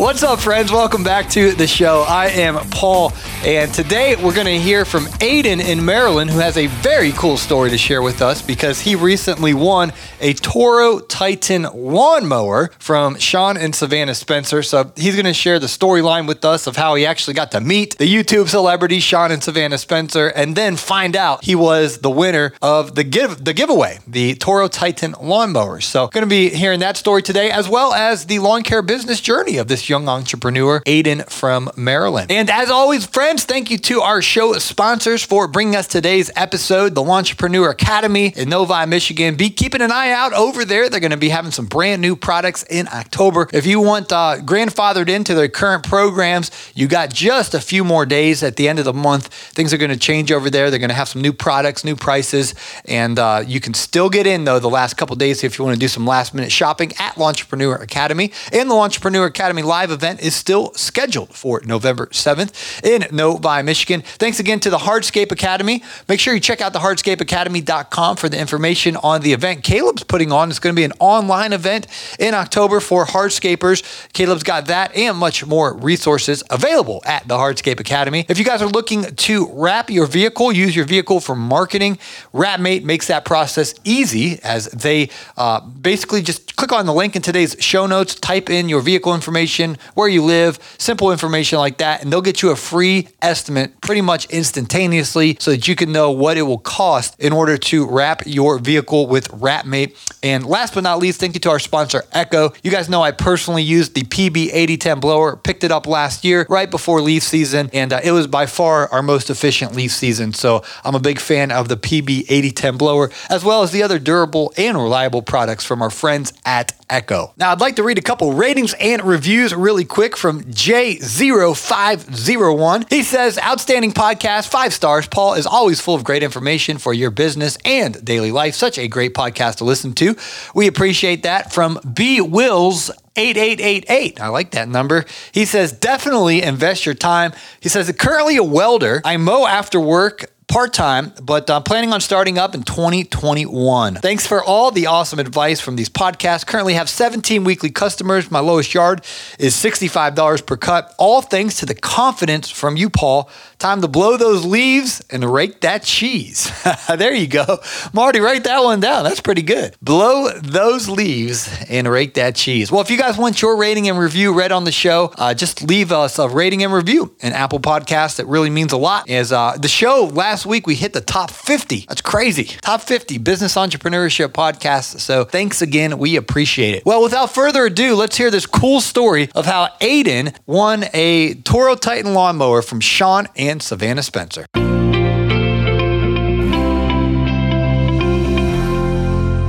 What's up, friends? Welcome back to the show. I am Paul, and today we're going to hear from Aiden in Maryland, who has a very cool story to share with us because he recently won a Toro Titan lawnmower from Sean and Savannah Spencer. So he's going to share the storyline with us of how he actually got to meet the YouTube celebrity Sean and Savannah Spencer, and then find out he was the winner of the give the giveaway, the Toro Titan lawnmowers. So going to be hearing that story today, as well as the lawn care business journey of this young entrepreneur, Aiden from Maryland. And as always, friends, thank you to our show sponsors for bringing us today's episode, the Lawntrepreneur Academy in Novi, Michigan. Be keeping an eye out over there. They're going to be having some brand new products in October. If you want uh, grandfathered into their current programs, you got just a few more days at the end of the month. Things are going to change over there. They're going to have some new products, new prices, and uh, you can still get in though the last couple days if you want to do some last minute shopping at Lawntrepreneur Academy. And the Lawntrepreneur Academy live live event is still scheduled for November 7th in Novi, Michigan. Thanks again to the Hardscape Academy. Make sure you check out the hardscapeacademy.com for the information on the event Caleb's putting on. It's going to be an online event in October for hardscapers. Caleb's got that and much more resources available at the Hardscape Academy. If you guys are looking to wrap your vehicle, use your vehicle for marketing, WrapMate makes that process easy as they uh, basically just click on the link in today's show notes, type in your vehicle information, where you live, simple information like that, and they'll get you a free estimate pretty much instantaneously so that you can know what it will cost in order to wrap your vehicle with WrapMate. And last but not least, thank you to our sponsor, Echo. You guys know I personally used the PB8010 blower, picked it up last year right before leaf season, and uh, it was by far our most efficient leaf season. So I'm a big fan of the PB8010 blower, as well as the other durable and reliable products from our friends at Echo. Now, I'd like to read a couple ratings and reviews really quick from J0501. He says, Outstanding podcast, five stars. Paul is always full of great information for your business and daily life. Such a great podcast to listen to. We appreciate that from B Wills 8888. I like that number. He says, definitely invest your time. He says, currently a welder. I mow after work part time, but I'm planning on starting up in 2021. Thanks for all the awesome advice from these podcasts. Currently have 17 weekly customers. My lowest yard is $65 per cut. All thanks to the confidence from you, Paul. Time to blow those leaves and rake that cheese. there you go. Marty, write that one down. That's pretty good. Blow those leaves and rake that cheese. Well, if you guys want your rating and review read on the show, uh, just leave us a rating and review in Apple Podcasts. It really means a lot. As uh, the show last last week we hit the top 50. That's crazy. Top 50 business entrepreneurship podcasts. So thanks again. We appreciate it. Well, without further ado, let's hear this cool story of how Aiden won a Toro Titan lawnmower from Sean and Savannah Spencer.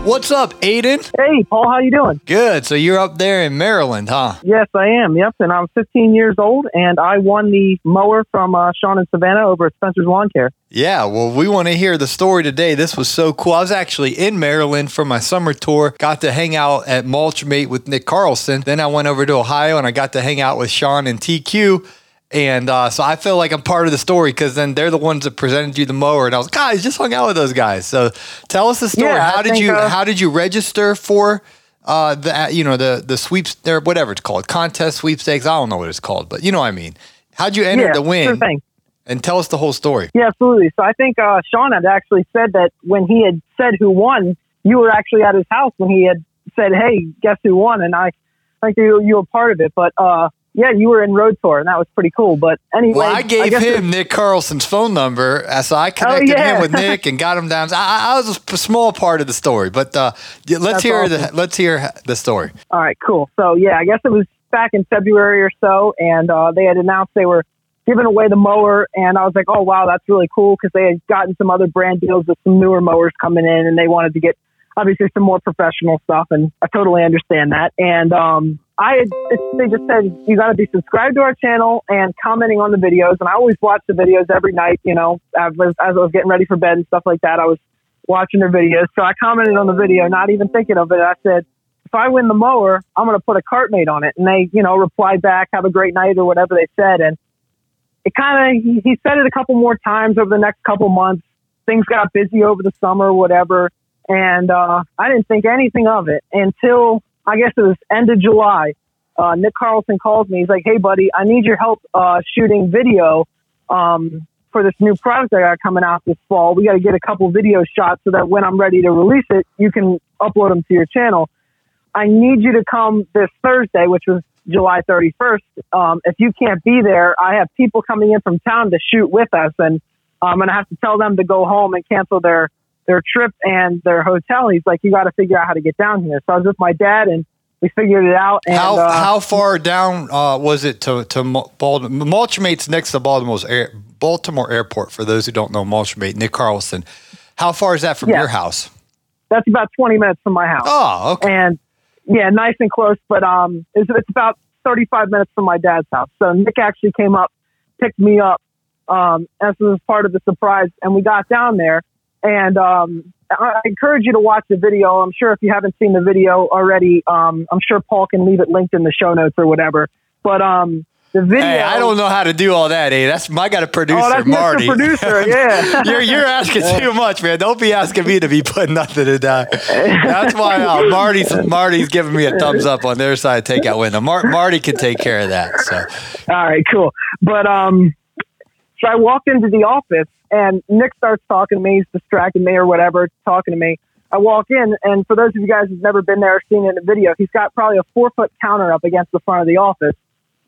What's up, Aiden? Hey, Paul, how you doing? Good. So you're up there in Maryland, huh? Yes, I am. Yep, and I'm 15 years old, and I won the mower from uh, Sean and Savannah over at Spencer's Lawn Care. Yeah, well, we want to hear the story today. This was so cool. I was actually in Maryland for my summer tour. Got to hang out at Mulchmate with Nick Carlson. Then I went over to Ohio and I got to hang out with Sean and TQ. And uh, so I feel like I'm part of the story because then they're the ones that presented you the mower, and I was like, guys just hung out with those guys. So tell us the story. Yeah, how I did you uh, how did you register for uh, the you know the the sweeps or whatever it's called contest sweepstakes? I don't know what it's called, but you know what I mean. How'd you enter yeah, the win? Sure. And tell us the whole story. Yeah, absolutely. So I think uh, Sean had actually said that when he had said who won, you were actually at his house when he had said, "Hey, guess who won?" And I think you you were part of it, but. uh yeah, you were in Road Tour, and that was pretty cool. But anyway, Well, I gave guess him Nick Carlson's phone number, uh, so I connected yeah. him with Nick and got him down. I, I was a small part of the story, but uh, let's That's hear the let's hear the story. All right, cool. So yeah, I guess it was back in February or so, and uh, they had announced they were giving away the mower, and I was like, oh wow, that's really cool because they had gotten some other brand deals with some newer mowers coming in, and they wanted to get obviously some more professional stuff, and I totally understand that. And um, I had, they just said you got to be subscribed to our channel and commenting on the videos, and I always watch the videos every night. You know, as, as I was getting ready for bed and stuff like that, I was watching their videos. So I commented on the video, not even thinking of it. I said, if I win the mower, I'm going to put a cart cartmate on it. And they, you know, replied back, have a great night or whatever they said. And it kind of, he, he said it a couple more times over the next couple months. Things got busy over the summer, whatever. And, uh, I didn't think anything of it until I guess it was end of July. Uh, Nick Carlson calls me. He's like, Hey buddy, I need your help, uh, shooting video, um, for this new product I got coming out this fall. We got to get a couple video shots so that when I'm ready to release it, you can upload them to your channel. I need you to come this Thursday, which was July 31st. Um, if you can't be there, I have people coming in from town to shoot with us, and I'm going to have to tell them to go home and cancel their their trip and their hotel. He's like, you got to figure out how to get down here. So I was with my dad, and we figured it out. And, how uh, how far down uh, was it to to Baltimore? Mulchmate's next to Baltimore's air, Baltimore Airport. For those who don't know Mulchmate, Nick Carlson. How far is that from Yeah. your house? That's about 20 minutes from my house. Oh, okay. and yeah, nice and close. But um, it's, it's about 35 minutes from my dad's house. So Nick actually came up, picked me up. Um, as was part of the surprise, and we got down there. And um, I encourage you to watch the video. I'm sure if you haven't seen the video already, um, I'm sure Paul can leave it linked in the show notes or whatever. But um, the video. Hey, I don't know how to do all that, eh? That's I got a producer, Oh, that's Marty. Mr. Producer. Yeah. you're you're asking too much, man. Don't be asking me to be putting nothing in that. That's why uh, Marty's Marty's giving me a thumbs up on their side takeout window. Mar- Marty can take care of that. So All right, cool. But um, so I walked into the office and Nick starts talking to me. He's distracting me or whatever, talking to me. I walk in, and for those of you guys who've never been there or seen it in the video, he's got probably a four foot counter up against the front of the office.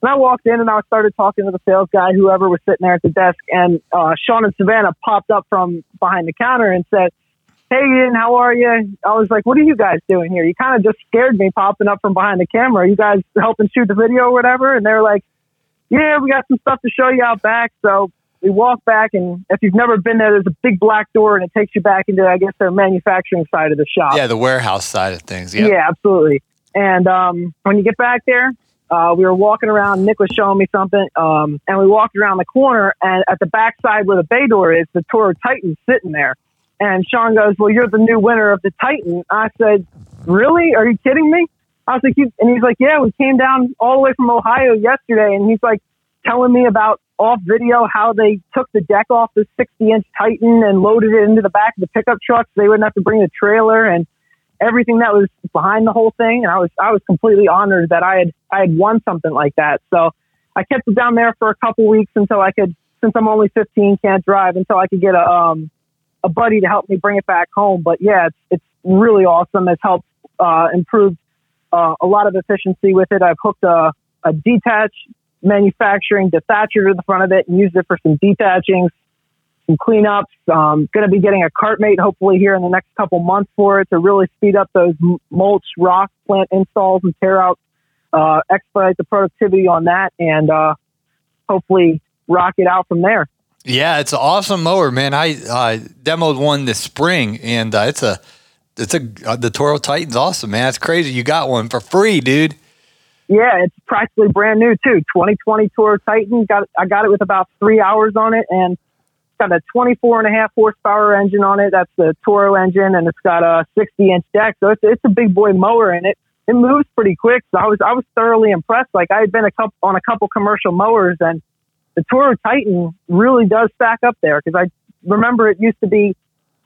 And I walked in and I started talking to the sales guy, whoever was sitting there at the desk, and uh, Sean and Savannah popped up from behind the counter and said, Hey, Ian, how are you? I was like, What are you guys doing here? You kind of just scared me popping up from behind the camera. You guys helping shoot the video or whatever? And they were like, yeah, we got some stuff to show you out back. So we walk back, and if you've never been there, there's a big black door, and it takes you back into, I guess, their manufacturing side of the shop. yeah, the warehouse side of things. Yeah. Yeah, absolutely. And um, when you get back there, uh, we were walking around. Nick was showing me something, um, and we walked around the corner, and at the back side where the bay door is, the Toro Titan's sitting there. And Sean goes, "Well, you're the new winner of the Titan." I said, "Really? Are you kidding me?" I was like, you, and he's like, "Yeah, we came down all the way from Ohio yesterday," and he's like telling me about off video how they took the deck off the 60 inch Titan and loaded it into the back of the pickup truck so they wouldn't have to bring the trailer and everything that was behind the whole thing. And I was I was completely honored that I had I had won something like that. So I kept it down there for a couple weeks until I could since I'm only 15 can't drive until I could get a um a buddy to help me bring it back home. But yeah, it's it's really awesome. It's helped uh, improve uh, a lot of efficiency with it. I've hooked a a detach manufacturing dethatcher to the front of it and used it for some dethatching, some cleanups. Um, going to be getting a cartmate hopefully here in the next couple months for it to really speed up those mulch rock plant installs and tear out, uh, expedite the productivity on that and uh, hopefully rock it out from there. Yeah, it's an awesome mower, man. I demoed one this spring, and uh, it's a it's a uh, the Toro Titan's awesome, man. It's crazy. You got one for free, dude. Yeah, it's practically brand new too. 2020 Toro Titan. Got I got it with about three hours on it, and it's got a 24 and a half horsepower engine on it. That's the Toro engine, and it's got a 60 inch deck. So it's it's a big boy mower, and it it moves pretty quick. So I was I was thoroughly impressed. Like I had been a couple on a couple commercial mowers, and the Toro Titan really does stack up there because I remember it used to be.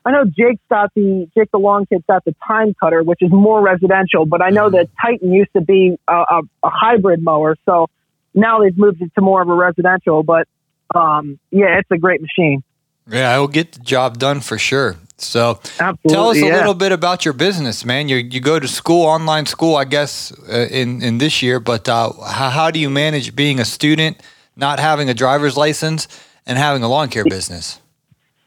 I know Jake's got the Jake the Long Kid's got the Time Cutter, which is more residential, but I know that Titan used to be a, a, a hybrid mower, so now they've moved it to more of a residential. But um, yeah, it's a great machine. Yeah, I will get the job done for sure. So Absolutely. tell us a yeah. little bit about your business, man. You you go to school, online school, I guess, uh, in in this year. But uh, how, how do you manage being a student, not having a driver's license, and having a lawn care business?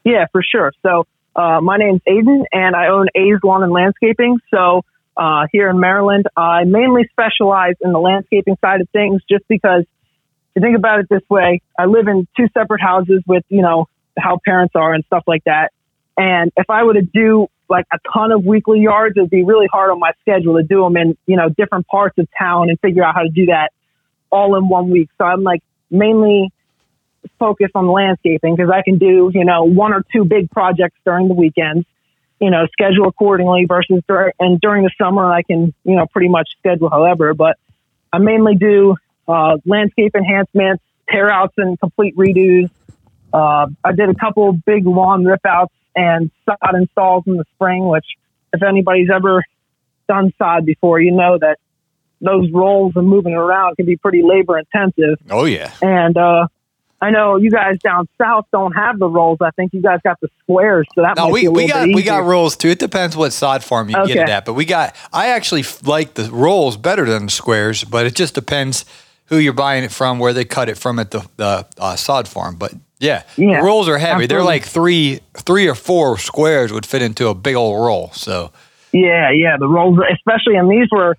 Yeah, for sure. So uh, my name's Aiden, and I own A's Lawn and Landscaping. So uh, here in Maryland, I mainly specialize in the landscaping side of things, just because. If you think about it this way, I live in two separate houses with you know how parents are and stuff like that. And if I were to do like a ton of weekly yards, it'd be really hard on my schedule to do them in you know different parts of town and figure out how to do that all in one week. So I'm like mainly focus on landscaping because I can do, you know, one or two big projects during the weekends. you know, schedule accordingly versus dur- and during the summer I can, you know, pretty much schedule however. But I mainly do uh, landscape enhancements, tear outs, and complete redos. Uh, I did a couple big lawn rip outs and sod installs in the spring, which if anybody's ever done sod before, you know that those rolls and moving around can be pretty labor intensive. Oh yeah. And uh, I know you guys down south don't have the rolls. I think you guys got the squares, so that No, might we, we got we got rolls too. It depends what sod farm you get it at, but we got. I actually like the rolls better than the squares, but it just depends who you're buying it from, where they cut it from at the the uh, sod farm. But yeah, Yeah, rolls are heavy. They're like three three or four squares would fit into a big old roll. So Yeah, yeah, the rolls, especially, and these were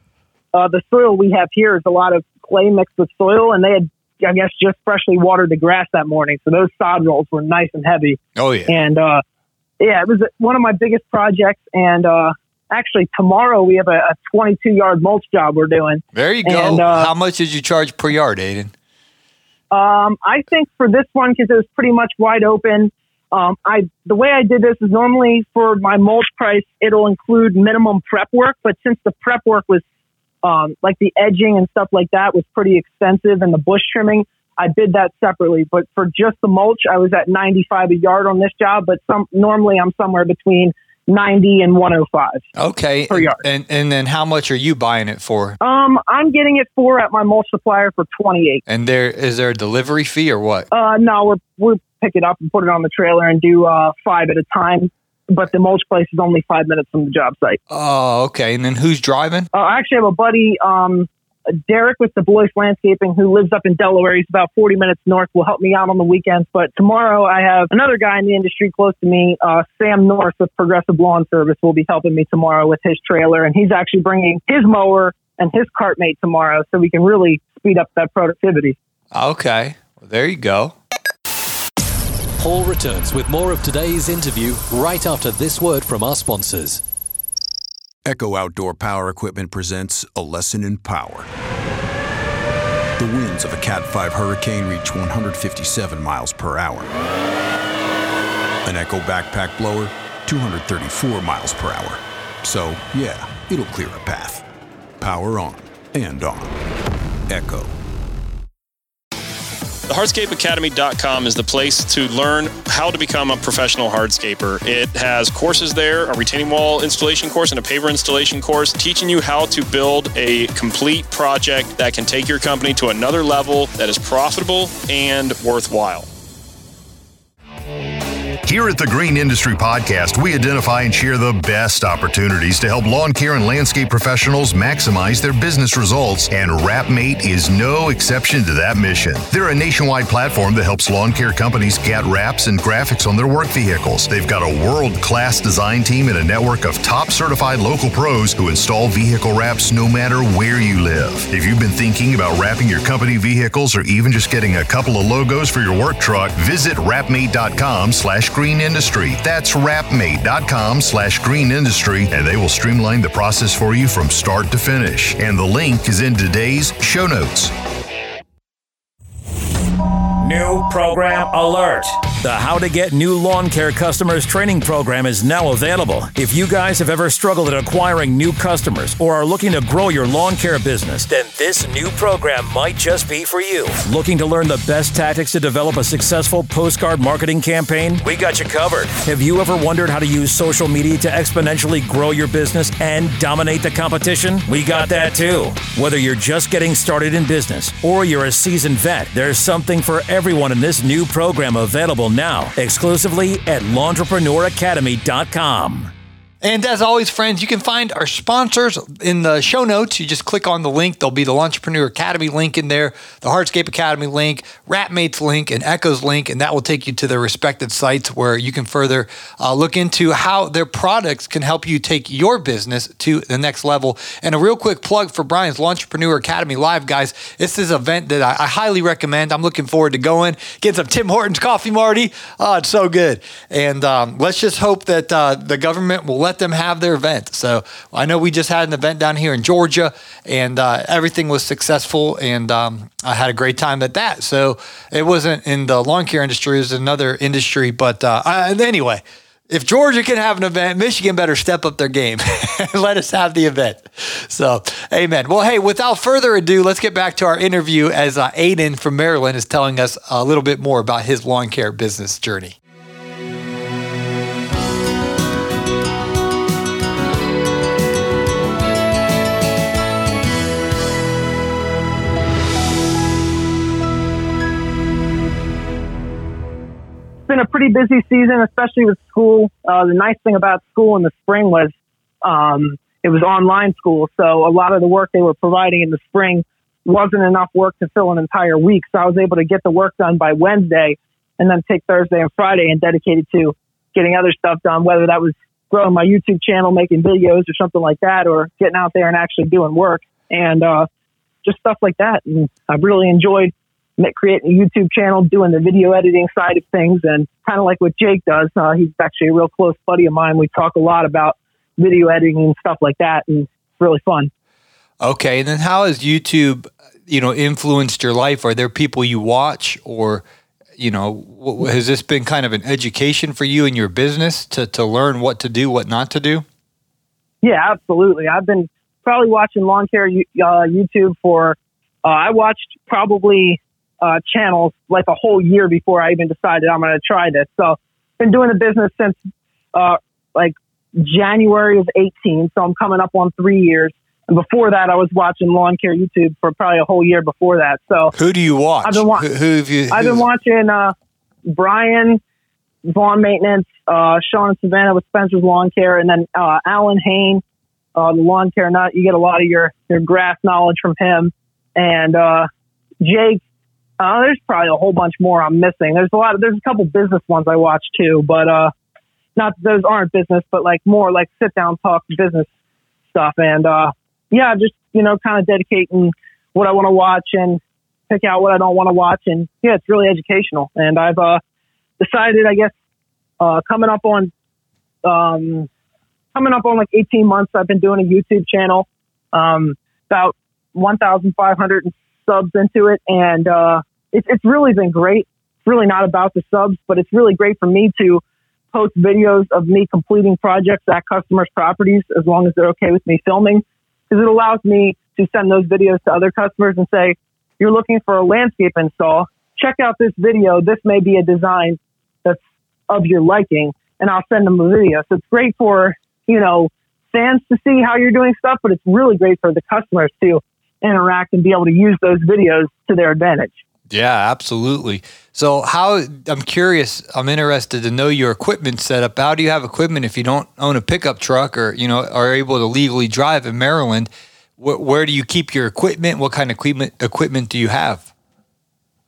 uh, the soil we have here is a lot of clay mixed with soil, and they had, I guess, just freshly watered the grass that morning, so those sod rolls were nice and heavy. oh yeah, And uh, yeah, it was one of my biggest projects. And uh, actually, tomorrow we have a, a 22 yard mulch job we're doing. there you go. and, uh, How much did you charge per yard, Aiden? Um, I think for this one, because it was pretty much wide open, um, I the way I did this is normally for my mulch price, it'll include minimum prep work. But since the prep work was um, like the edging and stuff like that was pretty expensive, and the bush trimming, I did that separately. But for just the mulch, I was at 95 a yard on this job. But some normally I'm somewhere between 90 and 105. Okay, Per yard. and and then how much are you buying it for? Um, I'm getting it for at my mulch supplier for 28. And there is there a delivery fee or what? Uh, no, we're we'll pick it up and put it on the trailer and do uh, five at a time. But the mulch place is only five minutes from the job site. Oh, okay. And then who's driving? Uh, I actually have a buddy, um, Derek with the Blois Landscaping, who lives up in Delaware. He's about 40 minutes north. Will help me out on the weekends. But tomorrow I have another guy in the industry close to me, uh, Sam North with Progressive Lawn Service, will be helping me tomorrow with his trailer, and he's actually bringing his mower and his cart mate tomorrow, so we can really speed up that productivity. Okay. Well, there you go. Paul returns with more of today's interview right after this word from our sponsors. Echo Outdoor Power Equipment presents A Lesson in Power. The winds of a Cat 5 hurricane reach 157 miles per hour. An Echo backpack blower, 234 miles per hour. So, yeah, it'll clear a path. Power on and on. Echo. The hardscapeacademy.com is the place to learn how to become a professional hardscaper. It has courses there, a retaining wall installation course and a paver installation course, teaching you how to build a complete project that can take your company to another level that is profitable and worthwhile. Here at the Green Industry Podcast, we identify and share the best opportunities to help lawn care and landscape professionals maximize their business results, and WrapMate is no exception to that mission. They're a nationwide platform that helps lawn care companies get wraps and graphics on their work vehicles. They've got a world class design team and a network of top certified local pros who install vehicle wraps no matter where you live. If you've been thinking about wrapping your company vehicles or even just getting a couple of logos for your work truck, visit wrapmate.com slash green industry. That's wrapmate.com slash green industry, and they will streamline the process for you from start to finish. And the link is in today's show notes. New program alert. The How to Get New Lawn Care Customers training program is now available. If you guys have ever struggled at acquiring new customers or are looking to grow your lawn care business, then this new program might just be for you. Looking to learn the best tactics to develop a successful postcard marketing campaign? We got you covered. Have you ever wondered how to use social media to exponentially grow your business and dominate the competition? We got that too. Whether you're just getting started in business or you're a seasoned vet, there's something for everyone in this new program available now exclusively at lawntrepreneuracademy.com. And as always, friends, you can find our sponsors in the show notes. You just click on the link. There'll be the Lawntrepreneur Academy link in there, the Hardscape Academy link, WrapMate's link, and Echoes link, and that will take you to their respective sites where you can further uh, look into how their products can help you take your business to the next level. And a real quick plug for Brian's Lawntrepreneur Academy Live, guys. This is an event that I, I highly recommend. I'm looking forward to going, get some Tim Hortons coffee, Marty. Oh, it's so good. And um, let's just hope that uh, the government will let them have their event. So I know we just had an event down here in Georgia, and uh, everything was successful, and um, I had a great time at that. So it wasn't in the lawn care industry; it was another industry. But uh, I, anyway, if Georgia can have an event, Michigan better step up their game and let us have the event. So, amen. Well, hey, without further ado, let's get back to our interview as uh, Aiden from Maryland is telling us a little bit more about his lawn care business journey. Been a pretty busy season, especially with school. Uh, the nice thing about school in the spring was um, it was online school, so a lot of the work they were providing in the spring wasn't enough work to fill an entire week. So I was able to get the work done by Wednesday, and then take Thursday and Friday and dedicate it to getting other stuff done, whether that was growing my YouTube channel, making videos or something like that, or getting out there and actually doing work and uh, just stuff like that. And I've really enjoyed creating a YouTube channel, doing the video editing side of things, and kind of like what Jake does. Uh, he's actually a real close buddy of mine. We talk a lot about video editing and stuff like that, and it's really fun. Okay, and then how has YouTube, you know, influenced your life? Are there people you watch, or you know, has this been kind of an education for you in your business to to learn what to do, what not to do? Yeah, absolutely. I've been probably watching lawn care uh, YouTube for. Uh, I watched probably uh, channels like a whole year before I even decided I'm going to try this. So, been doing the business since uh, like January of 18. So I'm coming up on three years. And before that, I was watching lawn care YouTube for probably a whole year before that. So who do you watch? I've been, wa- who, who have you, I've been watching uh, Brian Lawn Maintenance, uh, Sean and Savannah with Spencer's Lawn Care, and then uh, Allyn Hane, uh, the Lawn Care Nut. You get a lot of your your grass knowledge from him, and uh, Jake uh, there's probably a whole bunch more I'm missing. There's a lot of, there's a couple business ones I watch too, but, uh, not those aren't business, but like more like sit down talk business stuff. And, uh, yeah, just, you know, kind of dedicating what I want to watch and pick out what I don't want to watch. And yeah, it's really educational. And I've, uh, decided, I guess, uh, coming up on, um, coming up on like 18 months, I've been doing a YouTube channel, um, about 1,500 subs into it. And, uh, it's, it's really been great. It's really not about the subs, but it's really great for me to post videos of me completing projects at customers' properties as long as they're okay with me filming because it allows me to send those videos to other customers and say, you're looking for a landscape install. Check out this video. This may be a design that's of your liking and I'll send them a video. So it's great for, you know, fans to see how you're doing stuff, but it's really great for the customers to interact and be able to use those videos to their advantage. Yeah, absolutely. So, how I'm curious, I'm interested to know your equipment setup. How do you have equipment if you don't own a pickup truck or you know are able to legally drive in Maryland? Where, where do you keep your equipment? What kind of equipment equipment do you have?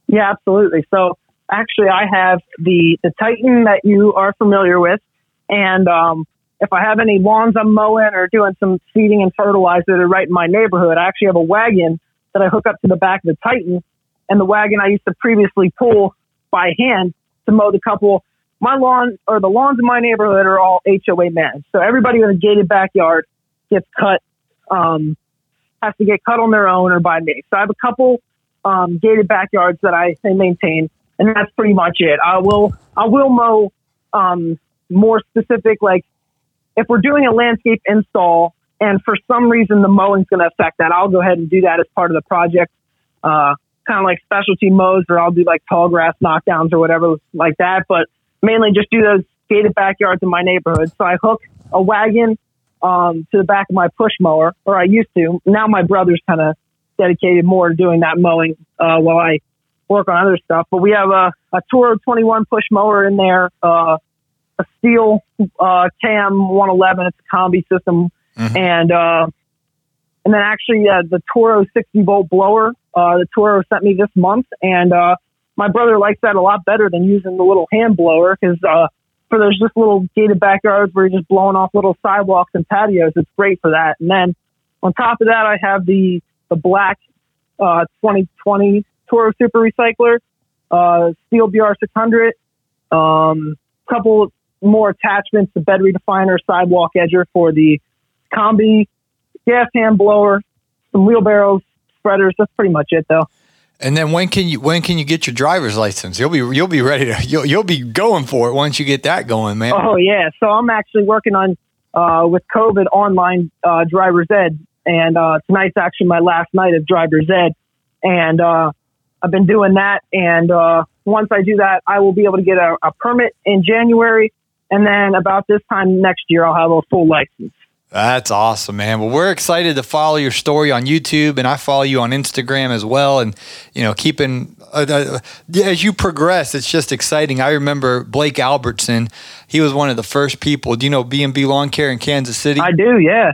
Yeah, absolutely. So, actually, I have the the Titan that you are familiar with, and um, if I have any lawns I'm mowing or doing some seeding and fertilizer that are right in my neighborhood, I actually have a wagon that I hook up to the back of the Titan and the wagon I used to previously pull by hand to mow the couple. My lawn or the lawns in my neighborhood are all HOA managed. So everybody with a gated backyard gets cut, um, has to get cut on their own or by me. So I have a couple um, gated backyards that I maintain, and that's pretty much it. I will I will mow um, more specific, like if we're doing a landscape install and for some reason the mowing's going to affect that, I'll go ahead and do that as part of the project. Uh, kind of like specialty mows or I'll do like tall grass knockdowns or whatever like that. But mainly just do those gated backyards in my neighborhood. So I hook a wagon um, to the back of my push mower, or I used to. Now my brother's kind of dedicated more to doing that mowing uh, while I work on other stuff. But we have a, a Toro 21 push mower in there, uh, a Stihl uh, KM 111. It's a combi system, mm-hmm. and uh, and then actually uh, the Toro 60 volt blower, uh, the Toro sent me this month. And, uh, my brother likes that a lot better than using the little hand blower because, uh, for those just little gated backyards where you're just blowing off little sidewalks and patios, it's great for that. And then on top of that, I have the, the black, uh, 2020 Toro Super Recycler, uh, Stihl BR600, um, couple more attachments, the bed redefiner, sidewalk edger for the combi gas hand blower, some wheelbarrows, spreaders. That's pretty much it, though. And then when can you when can you get your driver's license? You'll be you'll be ready to you'll you'll be going for it once you get that going, man. Oh yeah, so I'm actually working on uh, with COVID online uh, driver's ed, and uh, tonight's actually my last night of driver's ed, and uh, I've been doing that. And uh, once I do that, I will be able to get a, a permit in January, and then about this time next year, I'll have a full license. That's awesome, man. Well, we're excited to follow your story on YouTube, and I follow you on Instagram as well. And you know, keeping uh, uh, as you progress, it's just exciting. I remember Blake Albertson; he was one of the first people. Do you know B and B Lawn Care in Kansas City? I do, yeah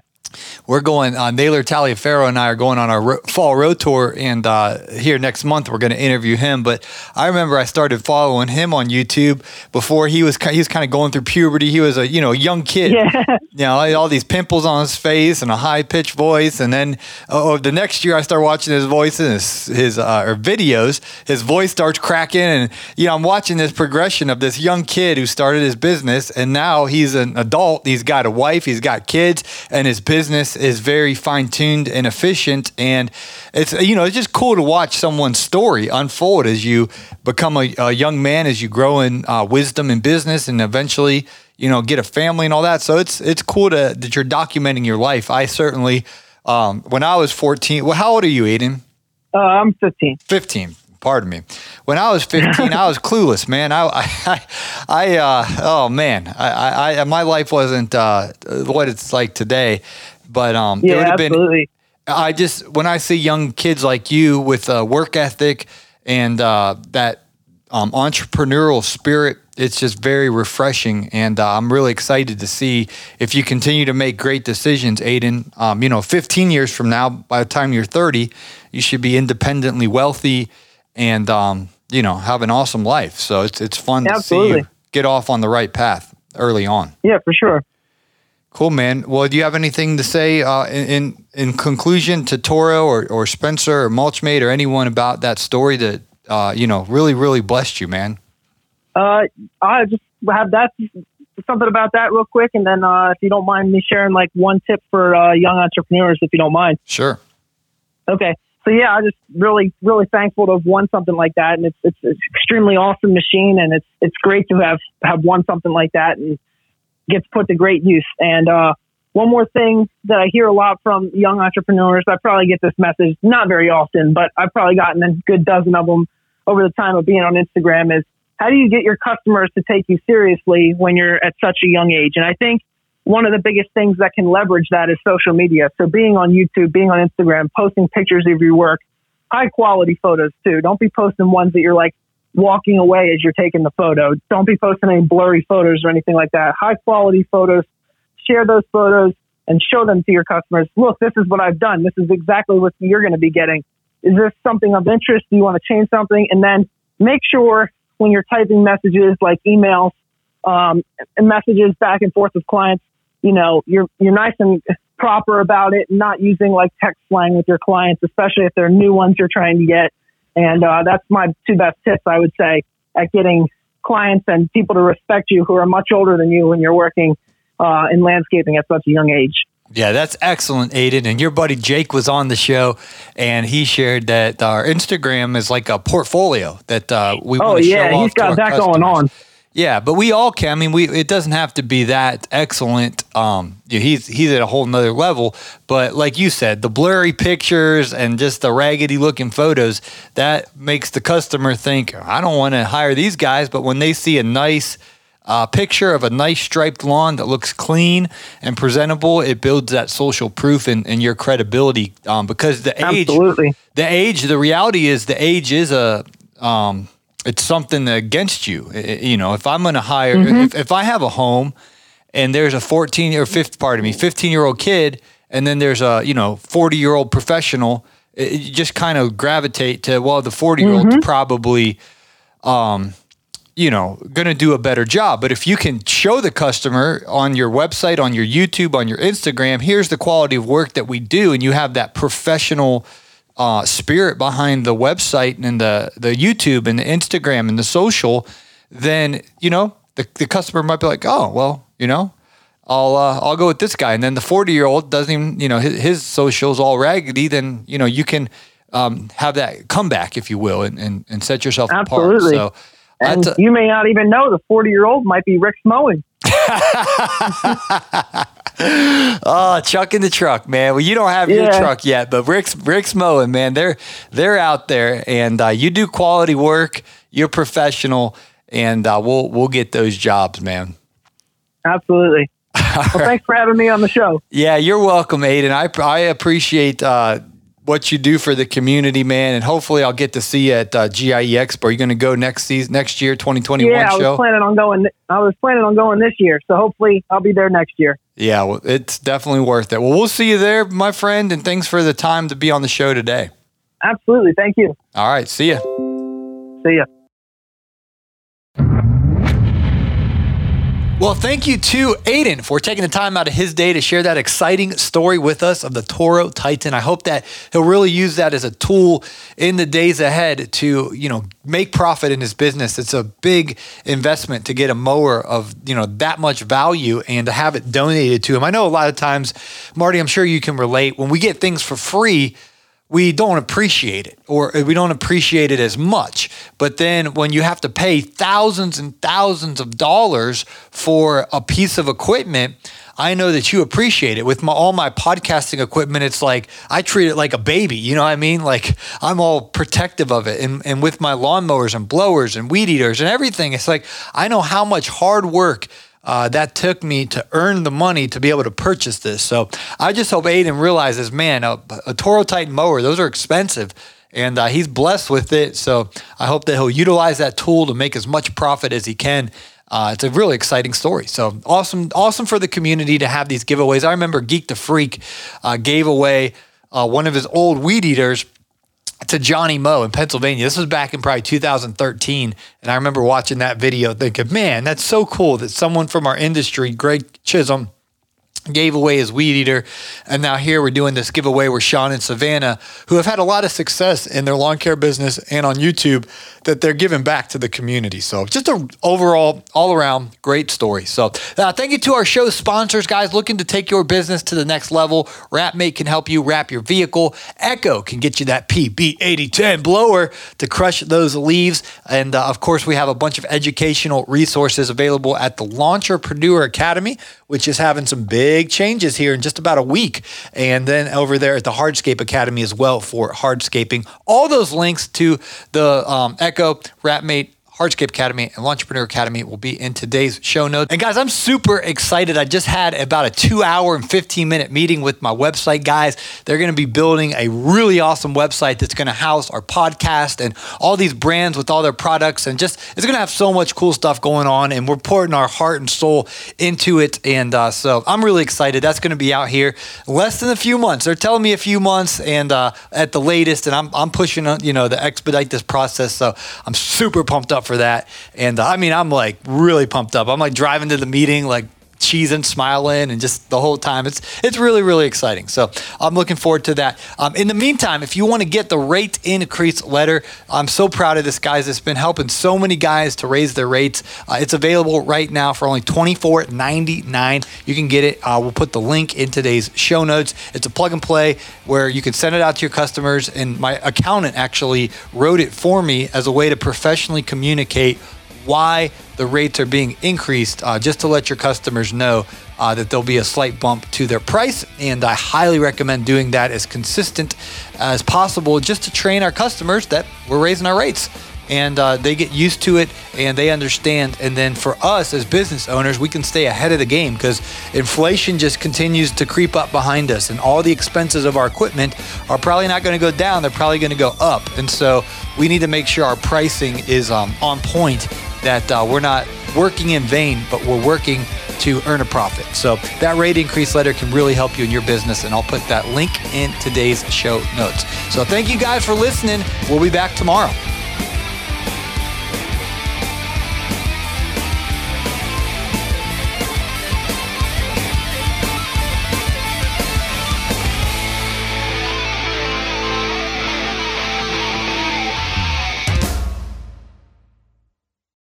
we're going. Uh, Naylor Taliaferro and I are going on our ro- fall road tour, and uh, here next month we're going to interview him. But I remember I started following him on YouTube before he was he was kind of going through puberty. He was a you know young kid, yeah. you know all these pimples on his face and a high pitched voice. And then oh, the next year I start watching his voice and his, his uh, or videos. His voice starts cracking, and you know I'm watching this progression of this young kid who started his business, and now he's an adult. He's got a wife, he's got kids, and his business business is very fine tuned and efficient. And it's, you know, it's just cool to watch someone's story unfold as you become a, a young man, as you grow in uh, wisdom in business and eventually, you know, get a family and all that. So it's, it's cool to, that you're documenting your life. I certainly, um, when I was 14, well, how old are you, Aiden? Uh, I'm 15. 15 pardon me. When I was 15, I was clueless, man. I, I, I uh, oh man, I, I, my life wasn't uh, what it's like today, but um, yeah, it would have absolutely. been. I just when I see young kids like you with a work ethic and uh, that um, entrepreneurial spirit, it's just very refreshing, and uh, I'm really excited to see if you continue to make great decisions, Aiden. Um, you know, 15 years from now, by the time you're 30, you should be independently wealthy and um, you know have an awesome life. So it's it's fun Absolutely. to see you get off on the right path early on. Yeah, for sure. Cool, man. Well, do you have anything to say uh, in, in conclusion to Toro or, or Spencer or Mulchmate or anyone about that story that uh, you know really really blessed you, man? Uh, I just have that something about that real quick, and then uh, if you don't mind me sharing like one tip for uh, young entrepreneurs, if you don't mind. Sure. Okay so yeah, I just really, really thankful to have won something like that, and it's it's, it's extremely awesome machine, and it's it's great to have have won something like that, and gets put to great use. And uh, one more thing that I hear a lot from young entrepreneurs, I probably get this message not very often, but I've probably gotten a good dozen of them over the time of being on Instagram. Is how do you get your customers to take you seriously when you're at such a young age? And I think one of the biggest things that can leverage that is social media. So being on YouTube, being on Instagram, posting pictures of your work, high quality photos too. Don't be posting ones that you're like walking away as you're taking the photo. Don't be posting any blurry photos or anything like that. High quality photos. Share those photos and show them to your customers. Look, this is what I've done. This is exactly what you're going to be getting. Is this something of interest? Do you want to change something? And then make sure when you're typing messages like emails um, and messages back and forth with clients, you know, you're you're nice and proper about it, not using like text slang with your clients, especially if they're new ones you're trying to get. And uh, that's my two best tips, I would say, at getting clients and people to respect you who are much older than you when you're working uh, in landscaping at such a young age. Yeah, that's excellent, Aiden. And your buddy Jake was on the show, and he shared that our Instagram is like a portfolio that uh, we. Oh yeah, he's got that customers. going on. Yeah, but we all can. I mean, we it doesn't have to be that excellent. Um, he's he's at a whole nother level. But like you said, the blurry pictures and just the raggedy looking photos that makes the customer think, I don't want to hire these guys. But when they see a nice uh, picture of a nice striped lawn that looks clean and presentable, it builds that social proof and, and your credibility. Um, because the age, Absolutely. the age, the reality is the age is a um, it's something against you. You know, if I'm going to hire, mm-hmm. if, if I have a home and there's a 14 or 15, pardon me, 15 year old kid, and then there's a, you know, 40 year old professional, it, you just kind of gravitate to, well, the 40 year old mm-hmm. probably, um, you know, going to do a better job. But if you can show the customer on your website, on your YouTube, on your Instagram, here's the quality of work that we do, and you have that professional, uh, spirit behind the website and the the YouTube and the Instagram and the social, then you know the, the customer might be like, oh well, you know, I'll uh, I'll go with this guy. And then the forty year old doesn't even you know his, his socials all raggedy. Then you know you can um, have that comeback, if you will, and, and, and set yourself Absolutely. apart. So, And a- you may not even know the 40 year old might be Rick Smoen. oh, Chuck in the truck, man. Well, you don't have your truck yet, but Rick's Rick's mowing, man. They're they're out there, and uh, you do quality work. You're professional, and uh, we'll we'll get those jobs, man. Absolutely. Well, thanks for having me on the show. Yeah, you're welcome, Aiden. I I appreciate uh, what you do for the community, man, and hopefully I'll get to see you at uh, GIE Expo. Are You're going to go next season, next year, 2021 Yeah, I was show. planning on going. I was planning on going this year, so hopefully I'll be there next year. Yeah, well, it's definitely worth it. Well, we'll see you there, my friend, and thanks for the time to be on the show today. Absolutely. Thank you. All right, see ya. See ya. Well, thank you to Aiden for taking the time out of his day to share that exciting story with us of the Toro Titan. I hope that he'll really use that as a tool in the days ahead to, you know, make profit in his business. It's a big investment to get a mower of, you know, that much value and to have it donated to him. I know a lot of times, Marty, I'm sure you can relate when we get things for free, we don't appreciate it or we don't appreciate it as much. But then when you have to pay thousands and thousands of dollars for a piece of equipment, I know that you appreciate it. With my, all my podcasting equipment, it's like I treat it like a baby. You know what I mean? Like I'm all protective of it. And, and with my lawnmowers and blowers and weed eaters and everything, it's like I know how much hard work uh, that took me to earn the money to be able to purchase this. So I just hope Aiden realizes, man, a, a Toro Titan mower, those are expensive. And uh, he's blessed with it. So I hope that he'll utilize that tool to make as much profit as he can. Uh, it's a really exciting story. So awesome, awesome for the community to have these giveaways. I remember Geek the Freak uh, gave away uh, one of his old weed eaters to Johnny Moe in Pennsylvania. This was back in probably 2013. And I remember watching that video thinking, man, that's so cool that someone from our industry, Greg Chisholm, gave away his weed eater. And now here we're doing this giveaway where Sean and Savannah, who have had a lot of success in their lawn care business and on YouTube, that they're giving back to the community. So just an overall, all around great story. So uh, thank you to our show sponsors, guys, looking to take your business to the next level. WrapMate can help you wrap your vehicle. Echo can get you that PB8010 blower to crush those leaves. And uh, of course, we have a bunch of educational resources available at the Lawntrepreneur Academy, which is having some big changes here in just about a week. And then over there at the Hardscape Academy as well for hardscaping. All those links to the um, Echo, WrapMate, Hardscape Academy and Lawntrepreneur Academy will be in today's show notes. And guys, I'm super excited. I just had about a two hour and 15 minute meeting with my website guys. They're going to be building a really awesome website that's going to house our podcast and all these brands with all their products. And just, it's going to have so much cool stuff going on. And we're pouring our heart and soul into it. And uh, so I'm really excited. That's going to be out here less than a few months. They're telling me a few months and uh, at the latest. And I'm, I'm pushing, uh, you know, to expedite this process. So I'm super pumped up for that. And I mean, I'm like really pumped up. I'm like driving to the meeting, like cheesing, smiling, and just the whole time. It's it's really really exciting. So I'm looking forward to that. Um, in the meantime, if you want to get the rate increase letter, I'm so proud of this, guys. It's been helping so many guys to raise their rates. Uh, it's available right now for only $24.99. You can get it. Uh, we'll put the link in today's show notes. It's a plug and play where you can send it out to your customers. And my accountant actually wrote it for me as a way to professionally communicate why the rates are being increased, uh, just to let your customers know uh, that there'll be a slight bump to their price. And I highly recommend doing that as consistent as possible, just to train our customers that we're raising our rates. And uh, they get used to it and they understand. And then for us as business owners, we can stay ahead of the game because inflation just continues to creep up behind us. And all the expenses of our equipment are probably not going to go down, they're probably going to go up. And so we need to make sure our pricing is um, on point that uh, we're not working in vain, but we're working to earn a profit. So that rate increase letter can really help you in your business, and I'll put that link in today's show notes. So thank you guys for listening. We'll be back tomorrow.